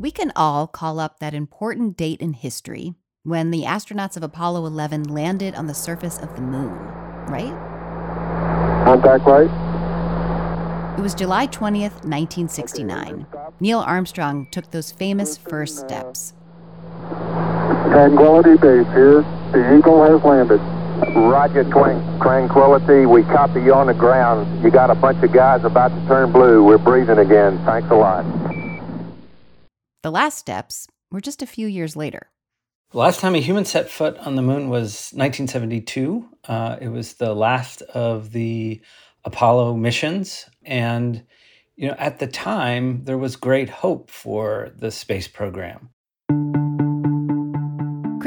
We can all call up that important date in history when the astronauts of Apollo 11 landed on the surface of the moon, right? Contact right. It was July 20th, 1969. Neil Armstrong took those famous first uh, steps. Tranquility Base here. The Eagle has landed. Roger, Twin Tranquility. We copy you on the ground. You got a bunch of guys about to turn blue. We're breathing again. Thanks a lot. The last steps were just a few years later. The last time a human set foot on the moon was 1972. Uh, it was the last of the Apollo missions. And, you know, at the time, there was great hope for the space program.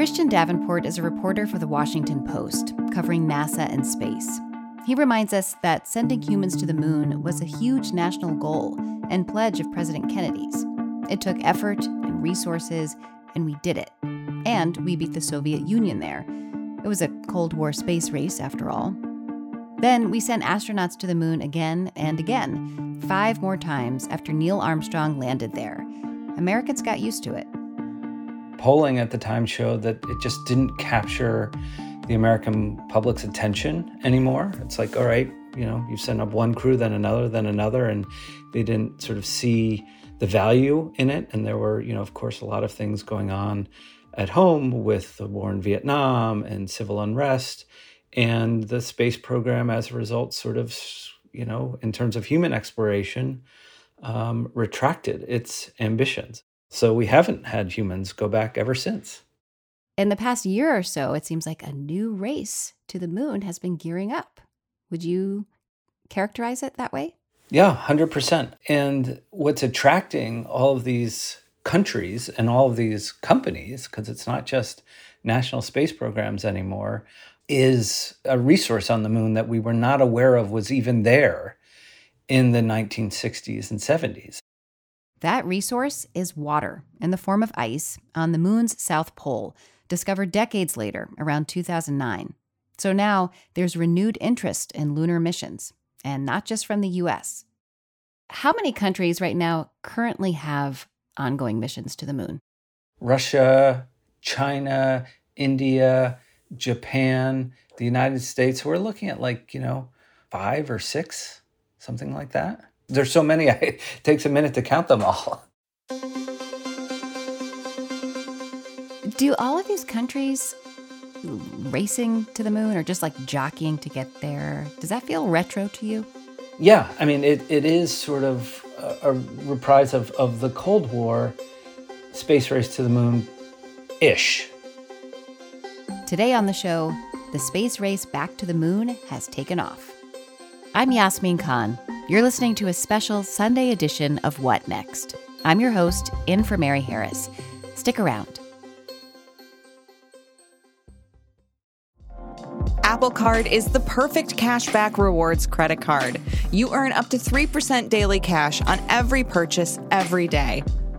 Christian Davenport is a reporter for the Washington Post, covering NASA and space. He reminds us that sending humans to the moon was a huge national goal and pledge of President Kennedy's. It took effort and resources, and we did it. And we beat the Soviet Union there. It was a Cold War space race, after all. Then we sent astronauts to the moon again and again, five more times after Neil Armstrong landed there. Americans got used to it polling at the time showed that it just didn't capture the American public's attention anymore. It's like, all right, you know, you send up one crew, then another, then another, and they didn't sort of see the value in it. And there were, you know, of course, a lot of things going on at home with the war in Vietnam and civil unrest. And the space program, as a result, sort of, you know, in terms of human exploration, um, retracted its ambitions. So we haven't had humans go back ever since. In the past year or so, it seems like a new race to the moon has been gearing up. Would you characterize it that way? Yeah, 100%. And what's attracting all of these countries and all of these companies, because it's not just national space programs anymore, is a resource on the moon that we were not aware of was even there in the 1960s and 70s. That resource is water in the form of ice on the moon's south pole, discovered decades later, around 2009. So now there's renewed interest in lunar missions, and not just from the US. How many countries right now currently have ongoing missions to the moon? Russia, China, India, Japan, the United States. We're looking at like, you know, five or six, something like that. There's so many, it takes a minute to count them all. Do all of these countries racing to the moon or just like jockeying to get there, does that feel retro to you? Yeah, I mean, it, it is sort of a, a reprise of, of the Cold War space race to the moon ish. Today on the show, the space race back to the moon has taken off. I'm Yasmin Khan. You're listening to a special Sunday edition of What Next. I'm your host, in for Mary Harris. Stick around. Apple Card is the perfect cashback rewards credit card. You earn up to 3% daily cash on every purchase every day.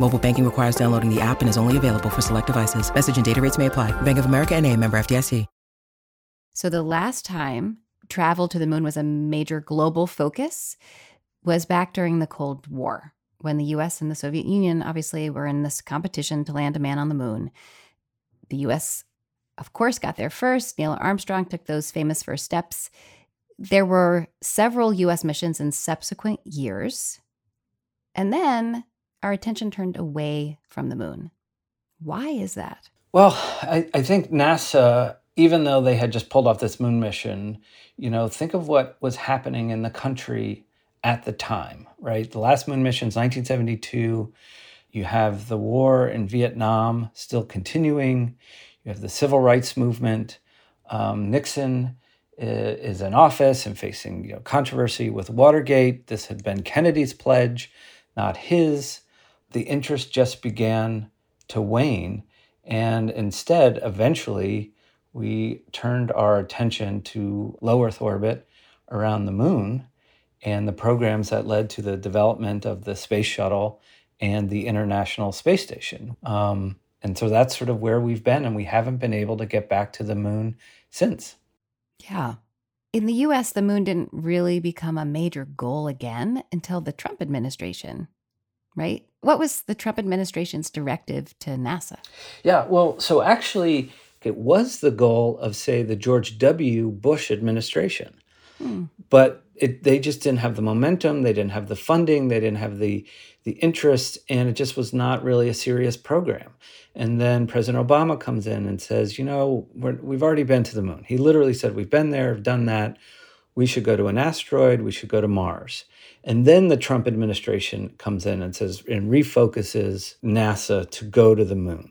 Mobile banking requires downloading the app and is only available for select devices. Message and data rates may apply. Bank of America and a member FDIC. So the last time travel to the moon was a major global focus was back during the Cold War, when the US and the Soviet Union obviously were in this competition to land a man on the moon. The US, of course, got there first. Neil Armstrong took those famous first steps. There were several US missions in subsequent years. And then our attention turned away from the moon. Why is that? Well, I, I think NASA, even though they had just pulled off this moon mission, you know, think of what was happening in the country at the time, right? The last moon mission is 1972. You have the war in Vietnam still continuing. You have the civil rights movement. Um, Nixon is in office and facing you know, controversy with Watergate. This had been Kennedy's pledge, not his. The interest just began to wane. And instead, eventually, we turned our attention to low Earth orbit around the moon and the programs that led to the development of the space shuttle and the International Space Station. Um, and so that's sort of where we've been, and we haven't been able to get back to the moon since. Yeah. In the US, the moon didn't really become a major goal again until the Trump administration, right? What was the Trump administration's directive to NASA? Yeah, well, so actually, it was the goal of, say, the George W. Bush administration. Hmm. But it, they just didn't have the momentum, they didn't have the funding, they didn't have the the interest, and it just was not really a serious program. And then President Obama comes in and says, you know, we have already been to the moon. He literally said, we've been there, done that. We should go to an asteroid. We should go to Mars. And then the Trump administration comes in and says and refocuses NASA to go to the moon.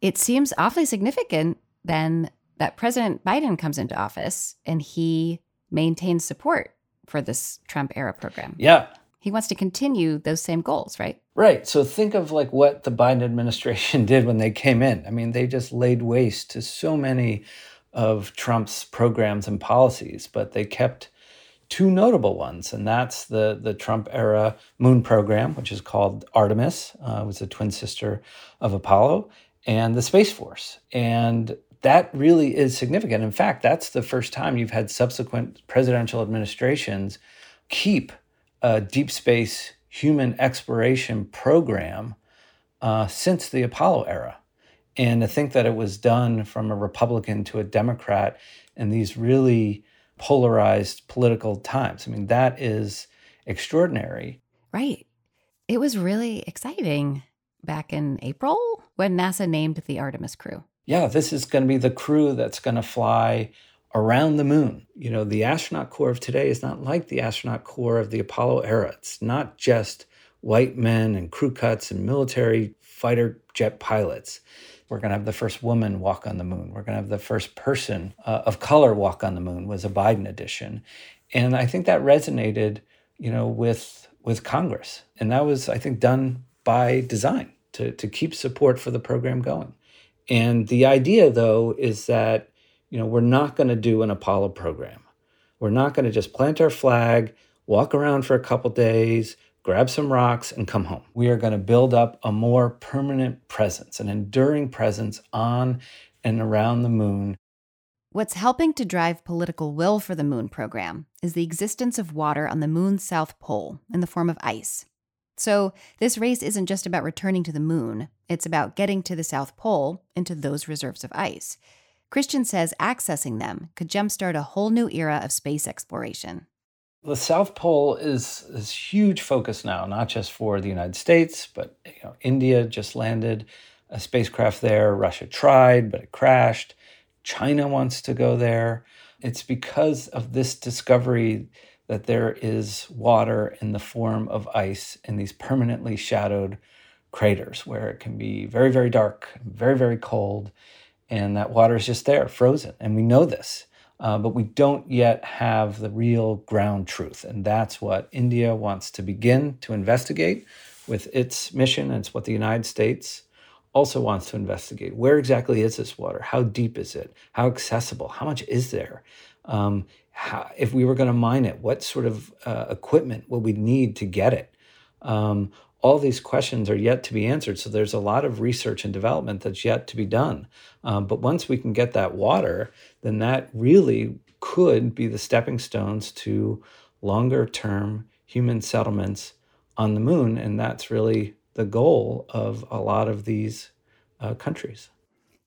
It seems awfully significant then that President Biden comes into office and he maintains support for this Trump era program. Yeah. He wants to continue those same goals, right? Right. So think of like what the Biden administration did when they came in. I mean, they just laid waste to so many of Trump's programs and policies, but they kept two notable ones, and that's the the Trump era moon program, which is called Artemis, uh, was a twin sister of Apollo, and the Space Force. And that really is significant. In fact, that's the first time you've had subsequent presidential administrations keep a deep space human exploration program uh, since the Apollo era. And to think that it was done from a Republican to a Democrat and these really polarized political times, I mean, that is extraordinary. Right. It was really exciting back in April when NASA named the Artemis crew yeah, this is going to be the crew that's going to fly around the moon. You know, the astronaut corps of today is not like the astronaut corps of the Apollo era. It's not just white men and crew cuts and military fighter jet pilots. We're going to have the first woman walk on the moon. We're going to have the first person uh, of color walk on the moon was a Biden addition. And I think that resonated, you know, with with Congress. And that was I think done by design to to keep support for the program going. And the idea, though, is that you know we're not going to do an Apollo program. We're not going to just plant our flag, walk around for a couple days, grab some rocks, and come home. We are going to build up a more permanent presence, an enduring presence on and around the moon. What's helping to drive political will for the moon program is the existence of water on the moon's south pole in the form of ice. So, this race isn't just about returning to the moon, it's about getting to the South Pole into those reserves of ice. Christian says accessing them could jumpstart a whole new era of space exploration. The South Pole is a huge focus now, not just for the United States, but you know, India just landed a spacecraft there. Russia tried, but it crashed. China wants to go there. It's because of this discovery that there is water in the form of ice in these permanently shadowed craters where it can be very, very dark, very, very cold, and that water is just there, frozen. And we know this, uh, but we don't yet have the real ground truth. And that's what India wants to begin to investigate with its mission. And it's what the United States also wants to investigate. Where exactly is this water? How deep is it? How accessible? How much is there? Um, how, if we were going to mine it, what sort of uh, equipment would we need to get it? Um, all these questions are yet to be answered. So there's a lot of research and development that's yet to be done. Um, but once we can get that water, then that really could be the stepping stones to longer term human settlements on the moon. And that's really the goal of a lot of these uh, countries.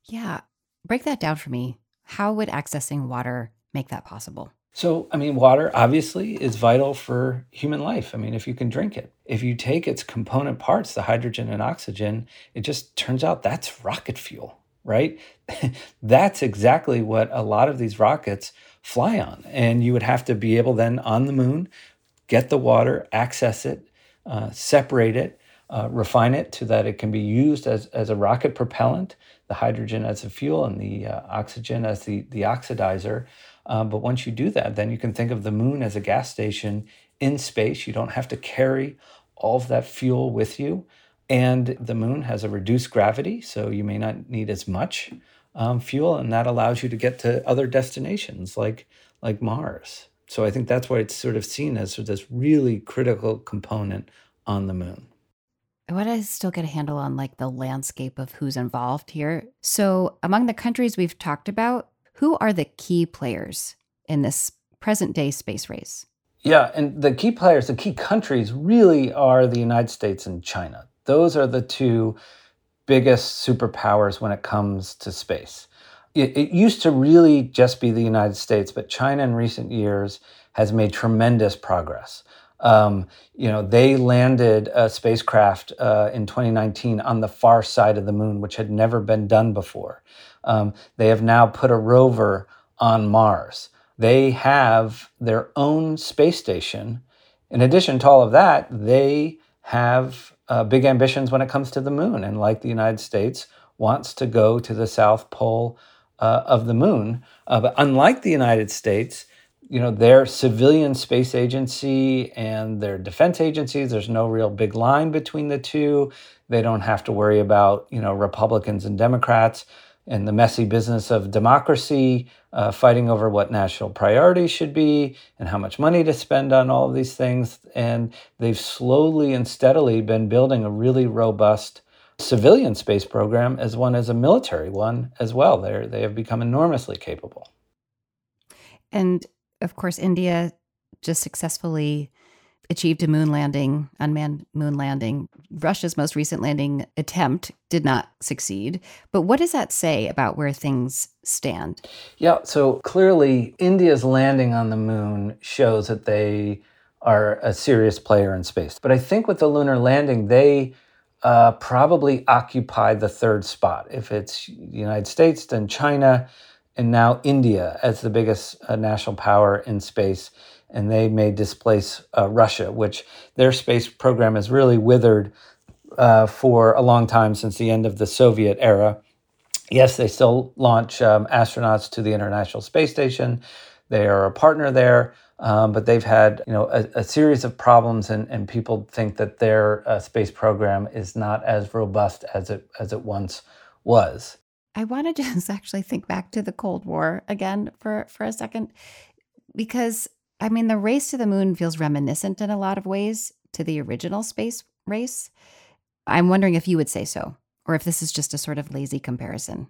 Yeah. Break that down for me. How would accessing water make that possible? So, I mean, water obviously is vital for human life. I mean, if you can drink it, if you take its component parts, the hydrogen and oxygen, it just turns out that's rocket fuel, right? that's exactly what a lot of these rockets fly on. And you would have to be able then on the moon, get the water, access it, uh, separate it, uh, refine it so that it can be used as, as a rocket propellant, the hydrogen as a fuel, and the uh, oxygen as the, the oxidizer. Um, but once you do that, then you can think of the moon as a gas station in space. You don't have to carry all of that fuel with you. And the moon has a reduced gravity, so you may not need as much um, fuel, and that allows you to get to other destinations like, like Mars. So I think that's why it's sort of seen as sort of this really critical component on the moon. I want to still get a handle on like the landscape of who's involved here. So, among the countries we've talked about, who are the key players in this present day space race? Yeah, and the key players, the key countries really are the United States and China. Those are the two biggest superpowers when it comes to space. It, it, used to really just be the United States, but China in recent years has made tremendous progress. Um, you know, they landed a spacecraft uh, in 2019 on the far side of the moon, which had never been done before. Um, they have now put a rover on Mars. They have their own space station. In addition to all of that, they have uh, big ambitions when it comes to the moon. And like the United States, wants to go to the South Pole uh, of the moon. Uh, but unlike the United States, you know, their civilian space agency and their defense agencies, there's no real big line between the two. They don't have to worry about, you know, Republicans and Democrats and the messy business of democracy, uh, fighting over what national priorities should be and how much money to spend on all of these things. And they've slowly and steadily been building a really robust civilian space program as one as a military one as well. They they have become enormously capable. And of course, India just successfully achieved a moon landing, unmanned moon landing. Russia's most recent landing attempt did not succeed. But what does that say about where things stand? Yeah, so clearly India's landing on the moon shows that they are a serious player in space. But I think with the lunar landing, they uh, probably occupy the third spot. If it's the United States, then China, and now India as the biggest uh, national power in space and they may displace uh, Russia, which their space program has really withered uh, for a long time since the end of the Soviet era. Yes, they still launch um, astronauts to the International Space Station. They are a partner there, um, but they've had you know a, a, series of problems, and, and people think that their uh, space program is not as robust as it as it once was. I want to just actually think back to the Cold War again for for a second, because I mean, the race to the moon feels reminiscent in a lot of ways to the original space race. I'm wondering if you would say so, or if this is just a sort of lazy comparison.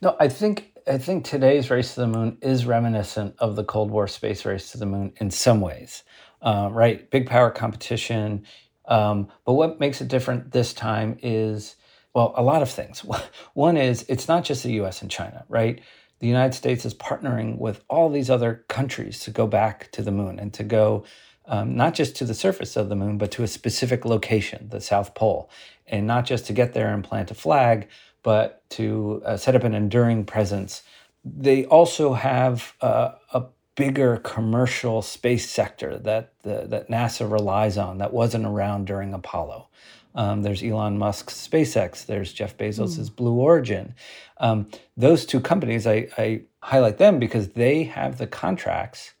No, I think I think today's race to the moon is reminiscent of the Cold War space race to the moon in some ways, uh, right? Big power competition. Um, but what makes it different this time is, well, a lot of things. One is it's not just the U.S. and China, right? the United States is partnering with all these other countries to go back to the moon and to go um, not just to the surface of the moon, but to a specific location, the South Pole, and not just to get there and plant a flag, but to uh, set up an enduring presence. They also have uh, a bigger commercial space sector that the, that NASA relies on that wasn't around during Apollo. Um, there's Elon Musk's SpaceX. There's Jeff Bezos's mm. Blue Origin. Um, those two companies, I, I highlight them because they have the contracts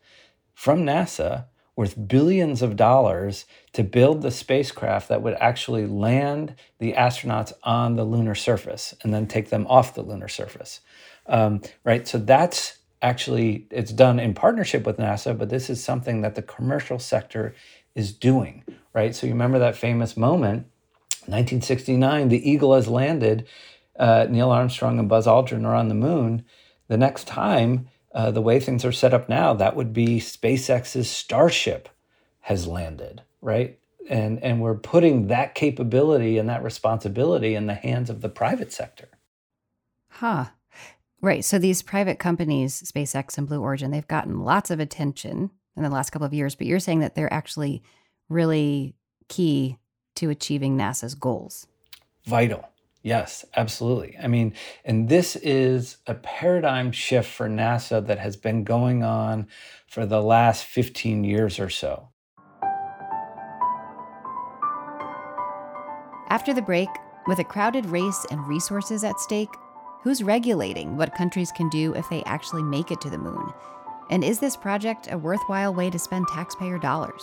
from NASA worth billions of dollars to build the spacecraft that would actually land the astronauts on the lunar surface and then take them off the lunar surface. Um, right. So that's actually it's done in partnership with NASA, but this is something that the commercial sector is doing. Right. So you remember that famous moment 1969, the Eagle has landed. Uh, Neil Armstrong and Buzz Aldrin are on the moon. The next time, uh, the way things are set up now, that would be SpaceX's Starship has landed, right? And and we're putting that capability and that responsibility in the hands of the private sector. Huh. Right. So these private companies, SpaceX and Blue Origin, they've gotten lots of attention in the last couple of years, but you're saying that they're actually really key to achieving NASA's goals. Vital. Yes, absolutely. I mean, and this is a paradigm shift for NASA that has been going on for the last 15 years or so. After the break, with a crowded race and resources at stake, who's regulating what countries can do if they actually make it to the moon? And is this project a worthwhile way to spend taxpayer dollars?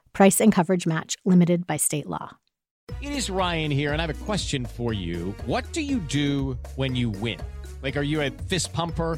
Price and coverage match limited by state law. It is Ryan here, and I have a question for you. What do you do when you win? Like, are you a fist pumper?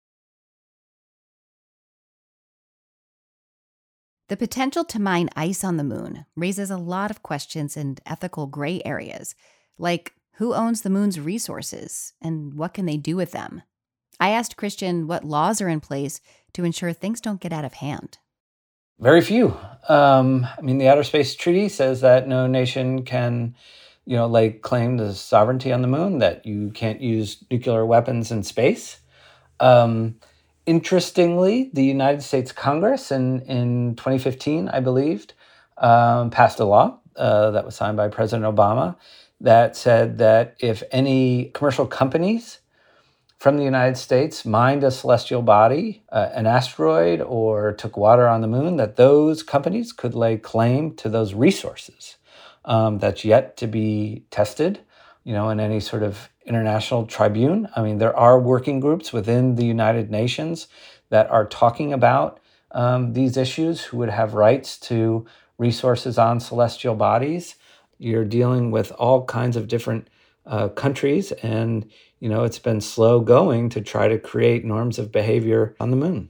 The potential to mine ice on the moon raises a lot of questions and ethical gray areas, like who owns the moon's resources and what can they do with them? I asked Christian what laws are in place to ensure things don't get out of hand. Very few. Um, I mean, the Outer Space Treaty says that no nation can, you know, lay claim to sovereignty on the moon, that you can't use nuclear weapons in space. Um, interestingly, the United States Congress in, in 2015, I believed, um, passed a law uh, that was signed by President Obama that said that if any commercial companies from the United States mined a celestial body, uh, an asteroid, or took water on the moon, that those companies could lay claim to those resources. Um, that's yet to be tested, you know, in any sort of international tribune. I mean, there are working groups within the United Nations that are talking about um, these issues who would have rights to resources on celestial bodies. You're dealing with all kinds of different uh, countries, and you know it's been slow going to try to create norms of behavior on the moon.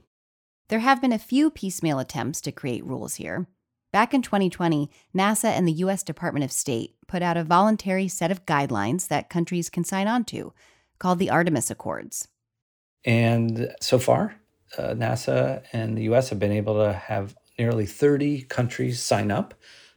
There have been a few piecemeal attempts to create rules here. Back in 2020, NASA and the U.S. Department of State put out a voluntary set of guidelines that countries can sign on to, called the Artemis Accords. And so far, uh, NASA and the U.S. have been able to have nearly 30 countries sign up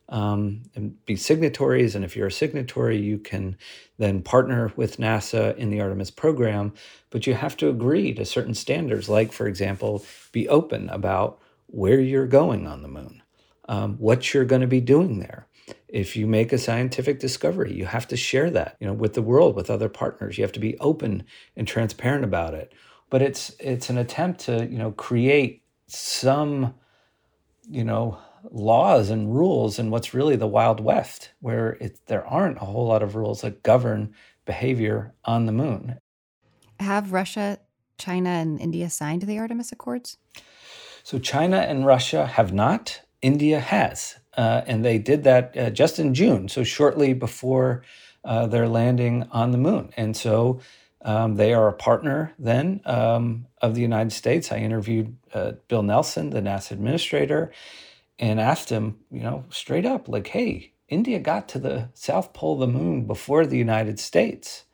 um, and be signatories. And if you're a signatory, you can then partner with NASA in the Artemis program. But you have to agree to certain standards, like, for example, be open about where you're going on the moon um, what you're going to be doing there. If you make a scientific discovery, you have to share that, you know, with the world, with other partners. You have to be open and transparent about it. But it's it's an attempt to, you know, create some, you know, laws and rules in what's really the Wild West, where it, there aren't a whole lot of rules that govern behavior on the moon. Have Russia, China, and India signed the Artemis Accords? So China and Russia have not. India has. Uh, and they did that uh, just in June, so shortly before uh, their landing on the moon. And so Um, they are a partner then um, of the United States. I interviewed uh, Bill Nelson, the NASA administrator, and asked him, you know, straight up, like, hey, India got to the South Pole of the moon before the United States.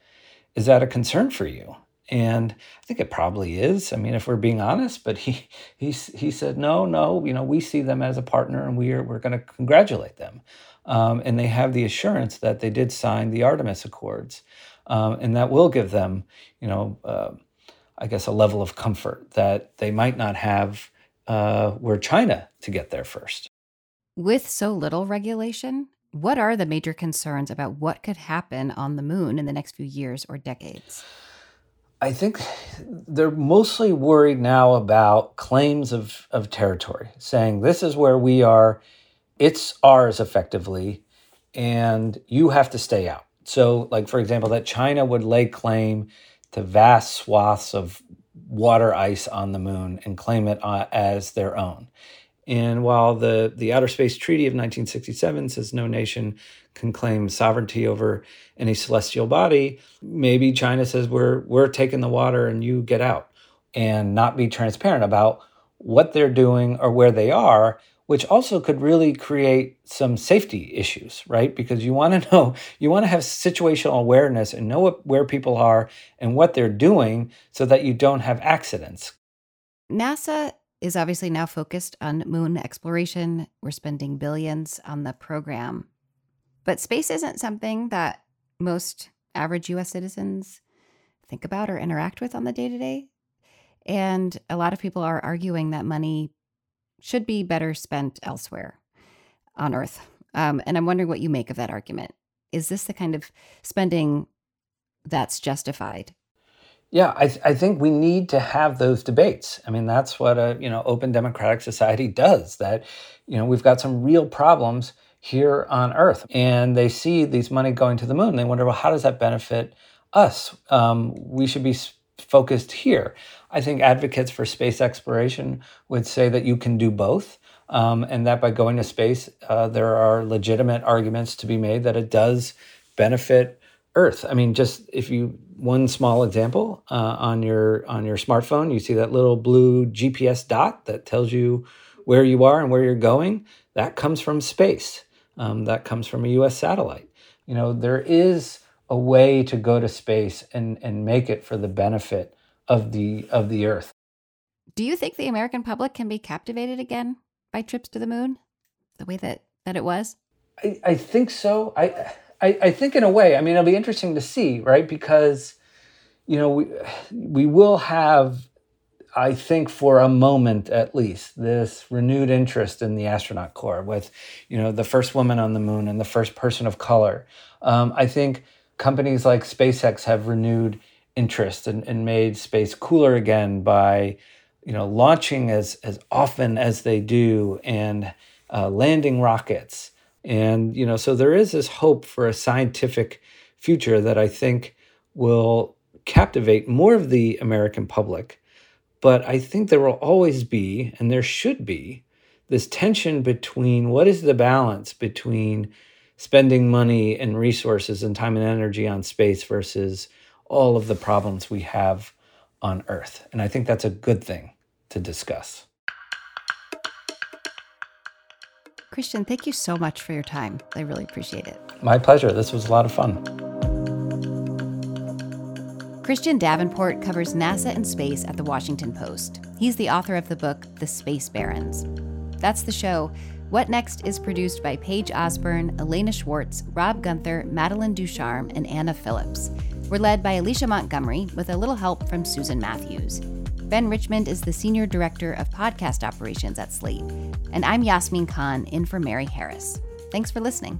Is that a concern for you? And I think it probably is. I mean, if we're being honest, but he he he said no, no. You know, we see them as a partner, and we are we're going to congratulate them. Um, and they have the assurance that they did sign the Artemis Accords, um, and that will give them, you know, uh, I guess a level of comfort that they might not have uh, were China to get there first. With so little regulation, what are the major concerns about what could happen on the moon in the next few years or decades? I think they're mostly worried now about claims of, of territory, saying this is where we are, it's ours effectively, and you have to stay out. So, like, for example, that China would lay claim to vast swaths of water ice on the moon and claim it uh, as their own. And while the, the Outer Space Treaty of 1967 says no nation can claim sovereignty over any celestial body, maybe China says we're we're taking the water and you get out and not be transparent about what they're doing or where they are, which also could really create some safety issues, right? Because you want to know, you want to have situational awareness and know what, where people are and what they're doing so that you don't have accidents. NASA is obviously now focused on moon exploration. We're spending billions on the program. But space isn't something that most average US citizens think about or interact with on the day to day. And a lot of people are arguing that money should be better spent elsewhere on Earth. Um, and I'm wondering what you make of that argument. Is this the kind of spending that's justified? Yeah, I, th- I think we need to have those debates. I mean, that's what a you know open democratic society does. That you know we've got some real problems here on Earth, and they see these money going to the moon. They wonder, well, how does that benefit us? Um, we should be focused here. I think advocates for space exploration would say that you can do both. Um, and that by going to space, uh, there are legitimate arguments to be made that it does benefit Earth. I mean, just if you one small example uh, on your on your smartphone, you see that little blue GPS dot that tells you where you are and where you're going. That comes from space. Um, that comes from a U.S. satellite. You know, there is a way to go to space and and make it for the benefit of the of the Earth. Do you think the American public can be captivated again by trips to the moon, the way that that it was? I, I think so. I I, I think in a way, I mean, it'll be interesting to see, right? Because, you know, we, we will have, I think, for a moment at least, this renewed interest in the astronaut corps with, you know, the first woman on the moon and the first person of color. Um, I think companies like SpaceX have renewed interest and, and made space cooler again by, you know, launching as as often as they do and uh, landing rockets. And, you know, so there is this hope for a scientific future that I think will captivate more of the American public. But I think there will always be, and there should be, this tension between what is the balance between spending money and resources and time and energy on space versus all of the problems we have on Earth. And I think that's a good thing to discuss. Christian, thank you so much for your time. I really appreciate it. My pleasure. This was a lot of fun. Christian Davenport covers NASA and space at the Washington Post. He's the author of the book, The Space Barons. That's the show. What Next is produced by Paige Osborne, Elena Schwartz, Rob Gunther, Madeline Ducharme, and Anna Phillips. We're led by Alicia Montgomery with a little help from Susan Matthews. Ben Richmond is the Senior Director of Podcast Operations at Slate. And I'm Yasmin Khan, in for Mary Harris. Thanks for listening.